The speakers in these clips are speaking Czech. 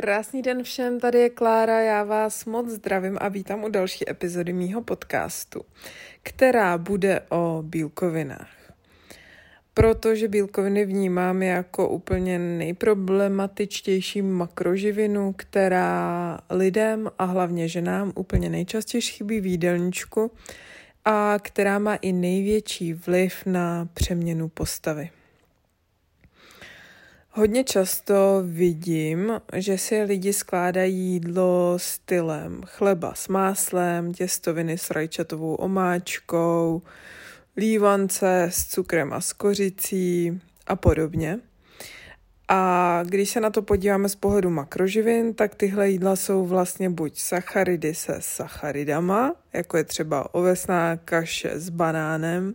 Krásný den všem, tady je Klára, já vás moc zdravím a vítám u další epizody mýho podcastu, která bude o bílkovinách. Protože bílkoviny vnímám jako úplně nejproblematičtější makroživinu, která lidem a hlavně ženám úplně nejčastěji chybí v jídelníčku a která má i největší vliv na přeměnu postavy. Hodně často vidím, že si lidi skládají jídlo stylem chleba s máslem, těstoviny s rajčatovou omáčkou, lívance s cukrem a s kořicí a podobně. A když se na to podíváme z pohledu makroživin, tak tyhle jídla jsou vlastně buď sacharidy se sacharidama, jako je třeba ovesná kaše s banánem,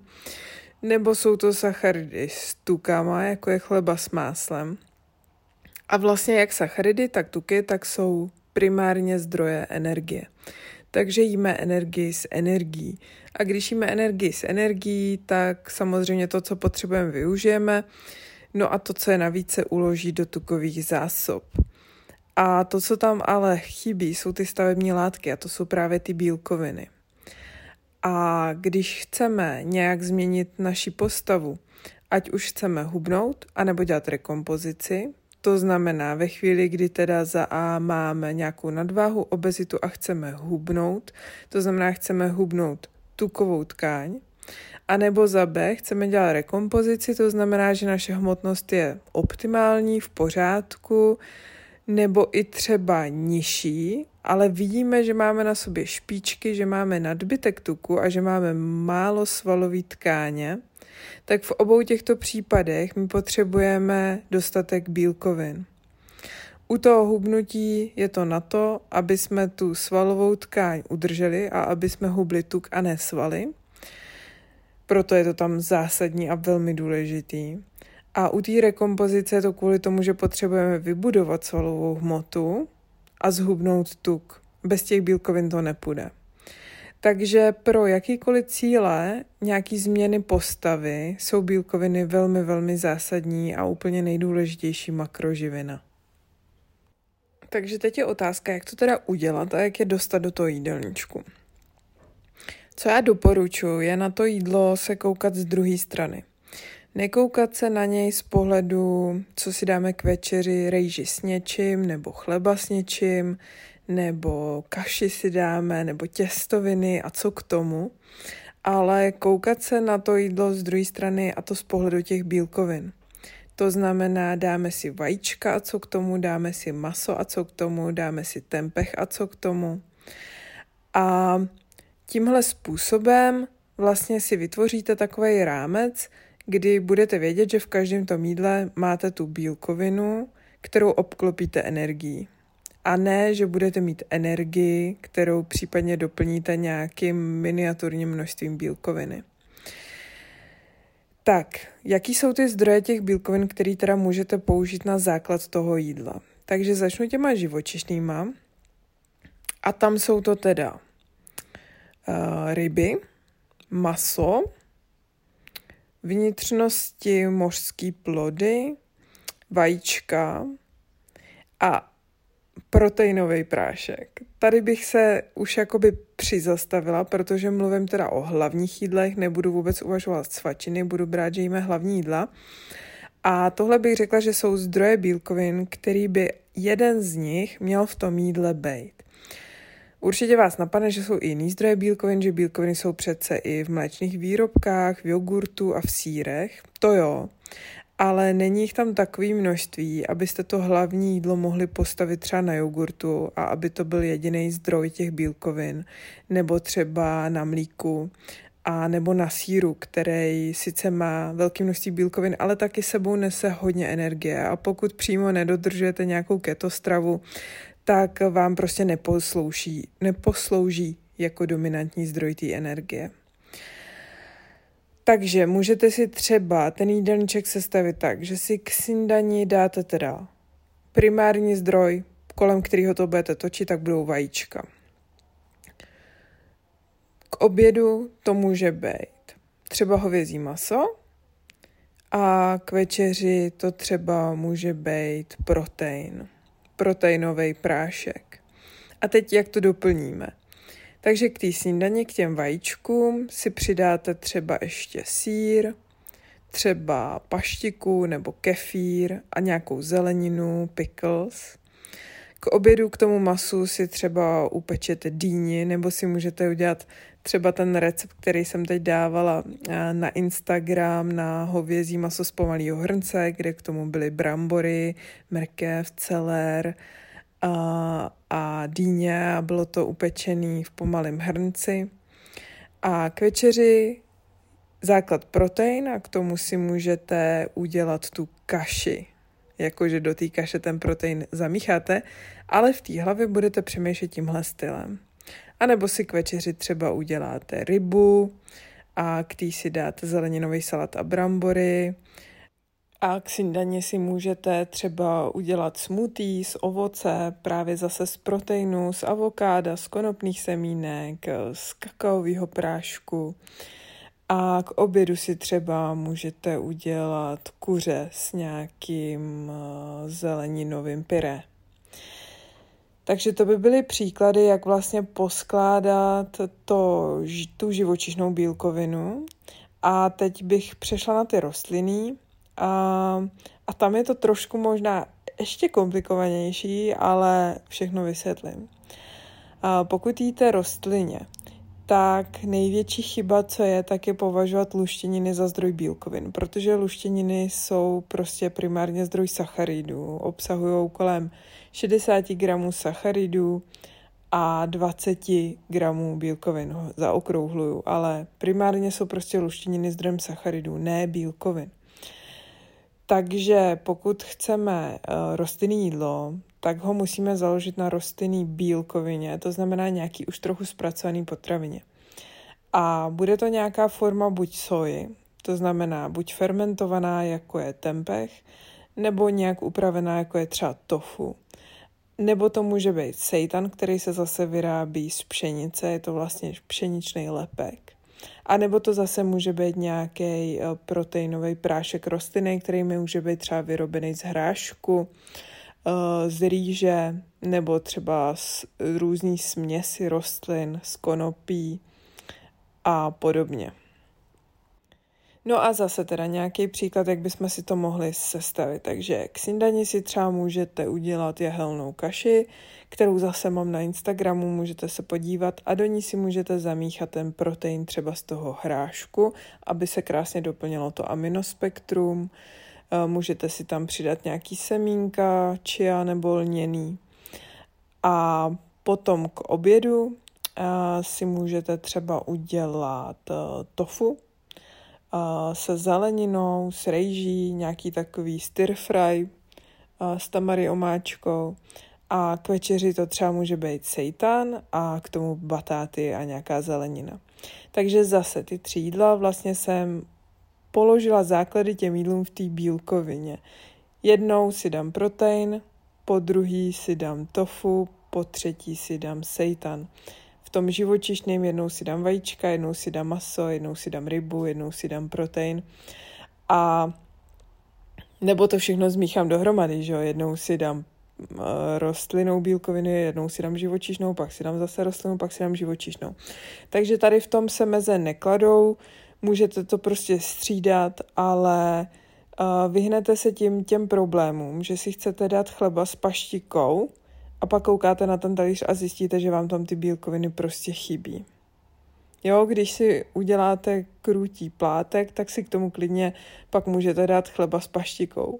nebo jsou to sacharidy s tukama, jako je chleba s máslem. A vlastně jak sacharidy, tak tuky, tak jsou primárně zdroje energie. Takže jíme energii s energií. A když jíme energii s energií, tak samozřejmě to, co potřebujeme, využijeme. No a to, co je navíc, se uloží do tukových zásob. A to, co tam ale chybí, jsou ty stavební látky a to jsou právě ty bílkoviny. A když chceme nějak změnit naši postavu, ať už chceme hubnout, anebo dělat rekompozici, to znamená ve chvíli, kdy teda za A máme nějakou nadváhu, obezitu a chceme hubnout, to znamená chceme hubnout tukovou tkáň, a nebo za B chceme dělat rekompozici, to znamená, že naše hmotnost je optimální, v pořádku, nebo i třeba nižší, ale vidíme, že máme na sobě špičky, že máme nadbytek tuku a že máme málo svalový tkáně, tak v obou těchto případech my potřebujeme dostatek bílkovin. U toho hubnutí je to na to, aby jsme tu svalovou tkáň udrželi a aby jsme hubli tuk a ne svaly. Proto je to tam zásadní a velmi důležitý. A u té rekompozice je to kvůli tomu, že potřebujeme vybudovat svalovou hmotu a zhubnout tuk. Bez těch bílkovin to nepůjde. Takže pro jakýkoliv cíle, nějaký změny postavy jsou bílkoviny velmi, velmi zásadní a úplně nejdůležitější makroživina. Takže teď je otázka, jak to teda udělat a jak je dostat do toho jídelníčku. Co já doporučuji, je na to jídlo se koukat z druhé strany. Nekoukat se na něj z pohledu, co si dáme k večeři, rejži s něčím, nebo chleba s něčím, nebo kaši si dáme, nebo těstoviny a co k tomu, ale koukat se na to jídlo z druhé strany a to z pohledu těch bílkovin. To znamená, dáme si vajíčka a co k tomu, dáme si maso a co k tomu, dáme si tempeh a co k tomu. A tímhle způsobem vlastně si vytvoříte takový rámec, kdy budete vědět, že v každém tom jídle máte tu bílkovinu, kterou obklopíte energií. A ne, že budete mít energii, kterou případně doplníte nějakým miniaturním množstvím bílkoviny. Tak, jaký jsou ty zdroje těch bílkovin, které teda můžete použít na základ toho jídla? Takže začnu těma živočišnýma. A tam jsou to teda uh, ryby, maso, vnitřnosti mořský plody, vajíčka a proteinový prášek. Tady bych se už jakoby přizastavila, protože mluvím teda o hlavních jídlech, nebudu vůbec uvažovat svačiny, budu brát, že jíme hlavní jídla. A tohle bych řekla, že jsou zdroje bílkovin, který by jeden z nich měl v tom jídle být. Určitě vás napadne, že jsou i jiný zdroje bílkovin, že bílkoviny jsou přece i v mléčných výrobkách, v jogurtu a v sírech. To jo, ale není jich tam takový množství, abyste to hlavní jídlo mohli postavit třeba na jogurtu a aby to byl jediný zdroj těch bílkovin, nebo třeba na mlíku, a nebo na síru, který sice má velké množství bílkovin, ale taky sebou nese hodně energie. A pokud přímo nedodržujete nějakou ketostravu, tak vám prostě neposlouží, neposlouží jako dominantní zdroj té energie. Takže můžete si třeba ten jídelníček sestavit tak, že si k snídani dáte teda primární zdroj, kolem kterého to budete točit, tak budou vajíčka. K obědu to může být třeba hovězí maso a k večeři to třeba může být protein proteinový prášek. A teď jak to doplníme? Takže k té snídani, k těm vajíčkům si přidáte třeba ještě sír, třeba paštiku nebo kefír a nějakou zeleninu, pickles. K obědu k tomu masu si třeba upečete dýni nebo si můžete udělat třeba ten recept, který jsem teď dávala eh, na Instagram na hovězí maso z pomalého hrnce, kde k tomu byly brambory, mrkev, celer a, a dýně a bylo to upečený v pomalém hrnci. A k večeři základ protein a k tomu si můžete udělat tu kaši. Jakože do té kaše ten protein zamícháte, ale v té hlavě budete přemýšlet tímhle stylem. A nebo si k večeři třeba uděláte rybu a k tý si dáte zeleninový salat a brambory. A k snídaně si můžete třeba udělat smoothie z ovoce, právě zase z proteinu, z avokáda, z konopných semínek, z kakaového prášku. A k obědu si třeba můžete udělat kuře s nějakým eh, zeleninovým pyré. Takže to by byly příklady, jak vlastně poskládat to, tu živočišnou bílkovinu. A teď bych přešla na ty rostliny. A, a tam je to trošku možná ještě komplikovanější, ale všechno vysvětlím. A pokud jíte rostlině, tak největší chyba, co je, tak je považovat luštěniny za zdroj bílkovin, protože luštěniny jsou prostě primárně zdroj sacharidů, obsahují kolem 60 gramů sacharidů a 20 gramů bílkovin, zaokrouhluju, ale primárně jsou prostě luštěniny zdrojem sacharidů, ne bílkovin. Takže pokud chceme uh, rostlinný jídlo, tak ho musíme založit na rostlinný bílkovině, to znamená nějaký už trochu zpracovaný potravině. A bude to nějaká forma buď soji, to znamená buď fermentovaná, jako je tempeh, nebo nějak upravená, jako je třeba tofu. Nebo to může být seitan, který se zase vyrábí z pšenice, je to vlastně pšeničný lepek. A nebo to zase může být nějaký eh, proteinový prášek rostliny, který může být třeba vyrobený z hrášku, z rýže, nebo třeba z různý směsi rostlin, z konopí a podobně. No a zase teda nějaký příklad, jak bychom si to mohli sestavit. Takže k snídani si třeba můžete udělat jehelnou kaši, kterou zase mám na Instagramu, můžete se podívat a do ní si můžete zamíchat ten protein třeba z toho hrášku, aby se krásně doplnilo to aminospektrum. Eh, můžete si tam přidat nějaký semínka, chia nebo lněný. A potom k obědu eh, si můžete třeba udělat eh, tofu, se zeleninou, s rejží, nějaký takový stir fry s tamary omáčkou a k večeři to třeba může být seitan a k tomu batáty a nějaká zelenina. Takže zase ty tři jídla vlastně jsem položila základy těm jídlům v té bílkovině. Jednou si dám protein, po druhý si dám tofu, po třetí si dám seitan tom živočišném jednou si dám vajíčka, jednou si dám maso, jednou si dám rybu, jednou si dám protein. A nebo to všechno zmíchám dohromady, že jo? Jednou si dám uh, rostlinnou bílkovinu, jednou si dám živočišnou, pak si dám zase rostlinnou, pak si dám živočišnou. Takže tady v tom se meze nekladou, můžete to prostě střídat, ale uh, vyhnete se tím těm problémům, že si chcete dát chleba s paštikou, a pak koukáte na ten talíř a zjistíte, že vám tam ty bílkoviny prostě chybí. Jo, když si uděláte krutí plátek, tak si k tomu klidně pak můžete dát chleba s paštikou.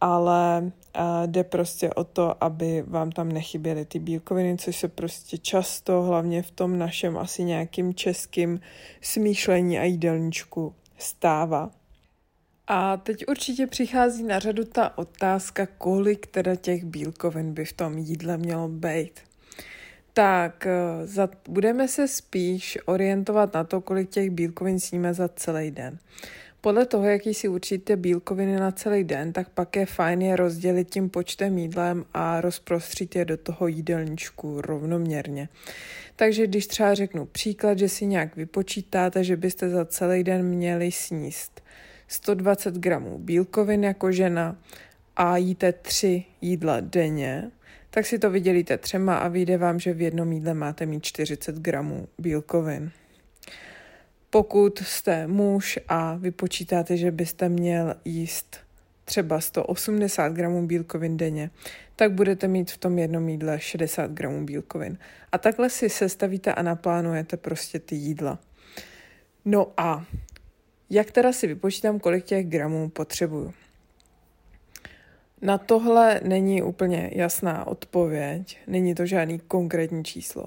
Ale uh, jde prostě o to, aby vám tam nechyběly ty bílkoviny, což se prostě často, hlavně v tom našem asi nějakým českým smýšlení a jídelníčku stává. A teď určitě přichází na řadu ta otázka, kolik teda těch bílkovin by v tom jídle mělo být. Tak eh, za, budeme se spíš orientovat na to, kolik těch bílkovin sníme za celý den. Podle toho, jaký si určíte bílkoviny na celý den, tak pak je fajn je rozdělit tím počtem jídlem a rozprostřít je do toho jídelníčku rovnoměrně. Takže když třeba řeknu příklad, že si nějak vypočítáte, že byste za celý den měli sníst 120 gramů bílkovin jako žena a jíte tři jídla denně, tak si to vydělíte třema a vyjde vám, že v jednom jídle máte mít 40 gramů bílkovin. Pokud jste muž a vypočítáte, že byste měl jíst třeba 180 gramů bílkovin denně, tak budete mít v tom jednom jídle 60 gramů bílkovin. A takhle si sestavíte a naplánujete prostě ty jídla. No a jak teda si vypočítám, kolik těch gramů potřebuju? Na tohle není úplně jasná odpověď, není to žádný konkrétní číslo,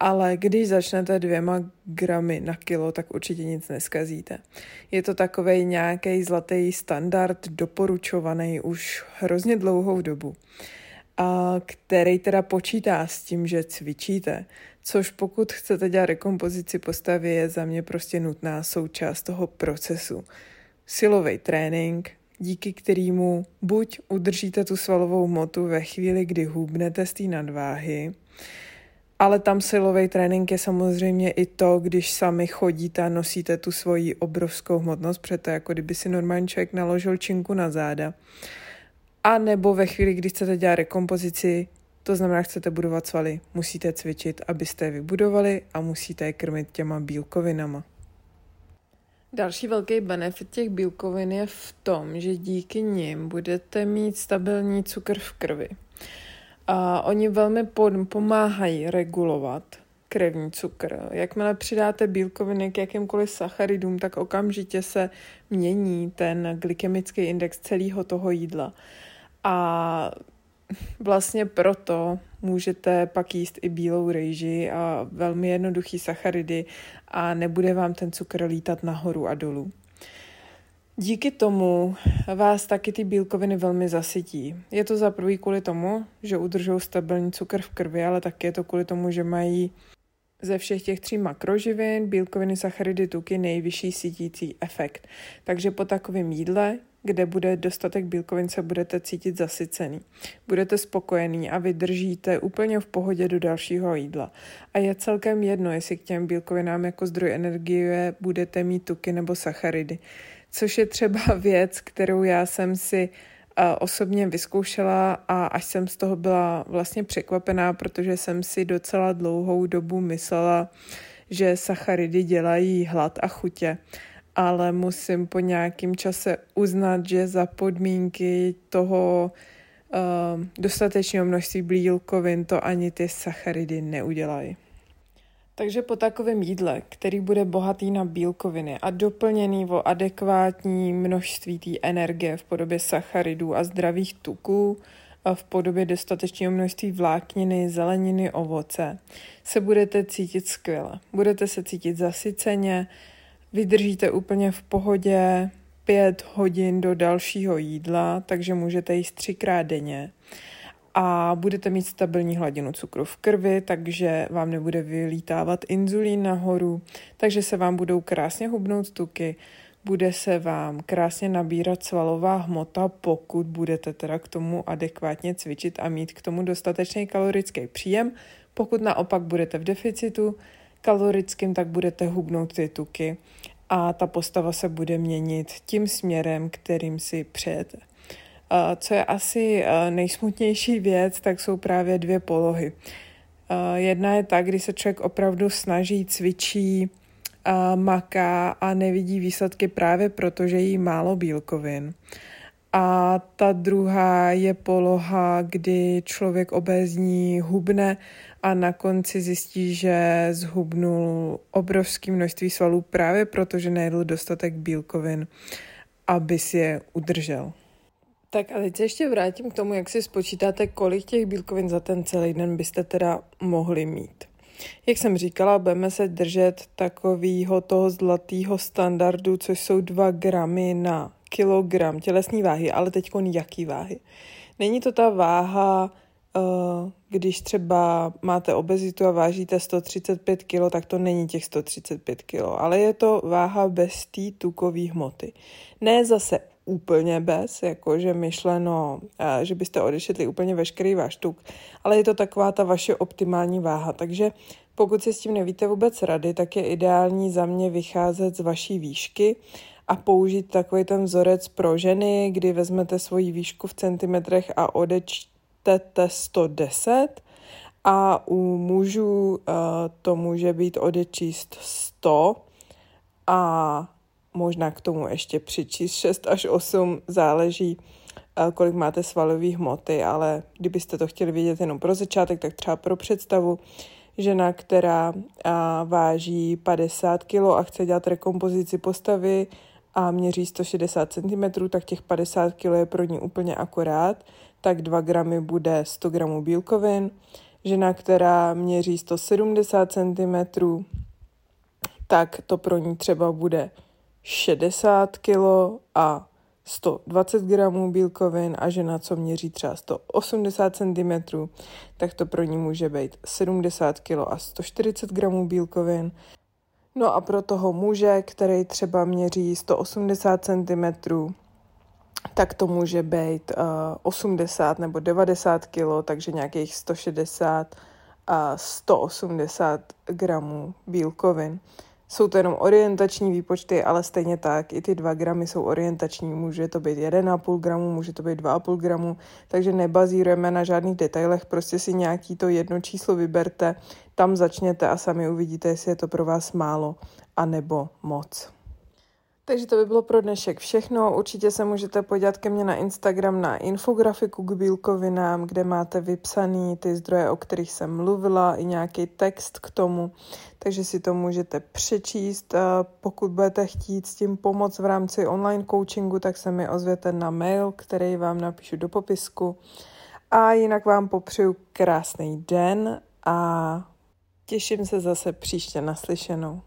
ale když začnete dvěma gramy na kilo, tak určitě nic neskazíte. Je to takový nějaký zlatý standard doporučovaný už hrozně dlouhou dobu, a který teda počítá s tím, že cvičíte, což pokud chcete dělat rekompozici postavy, je za mě prostě nutná součást toho procesu. Silový trénink, díky kterému buď udržíte tu svalovou hmotu ve chvíli, kdy hubnete z té nadváhy, ale tam silový trénink je samozřejmě i to, když sami chodíte a nosíte tu svoji obrovskou hmotnost, protože jako kdyby si normální člověk naložil činku na záda. A nebo ve chvíli, kdy chcete dělat rekompozici, to znamená, chcete budovat svaly, musíte cvičit, abyste je vybudovali a musíte je krmit těma bílkovinama. Další velký benefit těch bílkovin je v tom, že díky nim budete mít stabilní cukr v krvi. A oni velmi pomáhají regulovat krevní cukr. Jakmile přidáte bílkoviny k jakýmkoliv sacharidům, tak okamžitě se mění ten glykemický index celého toho jídla. A vlastně proto můžete pak jíst i bílou rejži a velmi jednoduchý sacharidy a nebude vám ten cukr lítat nahoru a dolů. Díky tomu vás taky ty bílkoviny velmi zasytí. Je to za prvý kvůli tomu, že udržou stabilní cukr v krvi, ale taky je to kvůli tomu, že mají ze všech těch tří makroživin, bílkoviny, sacharidy, tuky nejvyšší sítící efekt. Takže po takovém jídle kde bude dostatek bílkovin, se budete cítit zasycený. Budete spokojený a vydržíte úplně v pohodě do dalšího jídla. A je celkem jedno, jestli k těm bílkovinám jako zdroj energie budete mít tuky nebo sacharidy. Což je třeba věc, kterou já jsem si osobně vyzkoušela a až jsem z toho byla vlastně překvapená, protože jsem si docela dlouhou dobu myslela, že sacharidy dělají hlad a chutě ale musím po nějakém čase uznat, že za podmínky toho uh, dostatečného množství bílkovin to ani ty sacharidy neudělají. Takže po takovém jídle, který bude bohatý na bílkoviny a doplněný o adekvátní množství té energie v podobě sacharidů a zdravých tuků, a v podobě dostatečného množství vlákniny, zeleniny, ovoce, se budete cítit skvěle. Budete se cítit zasyceně, Vydržíte úplně v pohodě pět hodin do dalšího jídla, takže můžete jíst třikrát denně a budete mít stabilní hladinu cukru v krvi, takže vám nebude vylítávat inzulín nahoru, takže se vám budou krásně hubnout tuky, bude se vám krásně nabírat svalová hmota, pokud budete teda k tomu adekvátně cvičit a mít k tomu dostatečný kalorický příjem. Pokud naopak budete v deficitu, kalorickým, tak budete hubnout ty tuky a ta postava se bude měnit tím směrem, kterým si přejete. Co je asi nejsmutnější věc, tak jsou právě dvě polohy. Jedna je ta, kdy se člověk opravdu snaží, cvičí, maká a nevidí výsledky právě proto, že jí málo bílkovin. A ta druhá je poloha, kdy člověk obézní hubne a na konci zjistí, že zhubnul obrovské množství svalů právě proto, že nejedl dostatek bílkovin, aby si je udržel. Tak a teď se ještě vrátím k tomu, jak si spočítáte, kolik těch bílkovin za ten celý den byste teda mohli mít. Jak jsem říkala, budeme se držet takového toho zlatého standardu, což jsou 2 gramy na kilogram tělesní váhy, ale teď jaký váhy. Není to ta váha, eh, když třeba máte obezitu a vážíte 135 kg, tak to není těch 135 kg, ale je to váha bez té tukové hmoty. Ne zase úplně bez, jakože myšleno, eh, že byste odešetli úplně veškerý váš tuk, ale je to taková ta vaše optimální váha, takže pokud si s tím nevíte vůbec rady, tak je ideální za mě vycházet z vaší výšky a použít takový ten vzorec pro ženy, kdy vezmete svoji výšku v centimetrech a odeč, TT110 a u mužů uh, to může být odečíst 100 a možná k tomu ještě přičíst. 6 až 8, záleží, uh, kolik máte svalové hmoty, ale kdybyste to chtěli vědět jenom pro začátek, tak třeba pro představu, žena, která uh, váží 50 kg a chce dělat rekompozici postavy a měří 160 cm, tak těch 50 kg je pro ní úplně akorát, tak 2 gramy bude 100 gramů bílkovin. Žena, která měří 170 cm, tak to pro ní třeba bude 60 kg a 120 gramů bílkovin a žena, co měří třeba 180 cm, tak to pro ní může být 70 kg a 140 gramů bílkovin. No a pro toho muže, který třeba měří 180 cm, tak to může být uh, 80 nebo 90 kg, takže nějakých 160 a 180 gramů bílkovin. Jsou to jenom orientační výpočty, ale stejně tak i ty 2 gramy jsou orientační. Může to být 1,5 gramu, může to být 2,5 gramu, takže nebazírujeme na žádných detailech, prostě si nějaký to jedno číslo vyberte, tam začněte a sami uvidíte, jestli je to pro vás málo a nebo moc. Takže to by bylo pro dnešek všechno. Určitě se můžete podívat ke mně na Instagram na infografiku k bílkovinám, kde máte vypsaný ty zdroje, o kterých jsem mluvila, i nějaký text k tomu, takže si to můžete přečíst. Pokud budete chtít s tím pomoct v rámci online coachingu, tak se mi ozvěte na mail, který vám napíšu do popisku. A jinak vám popřeju krásný den a těším se zase příště naslyšenou.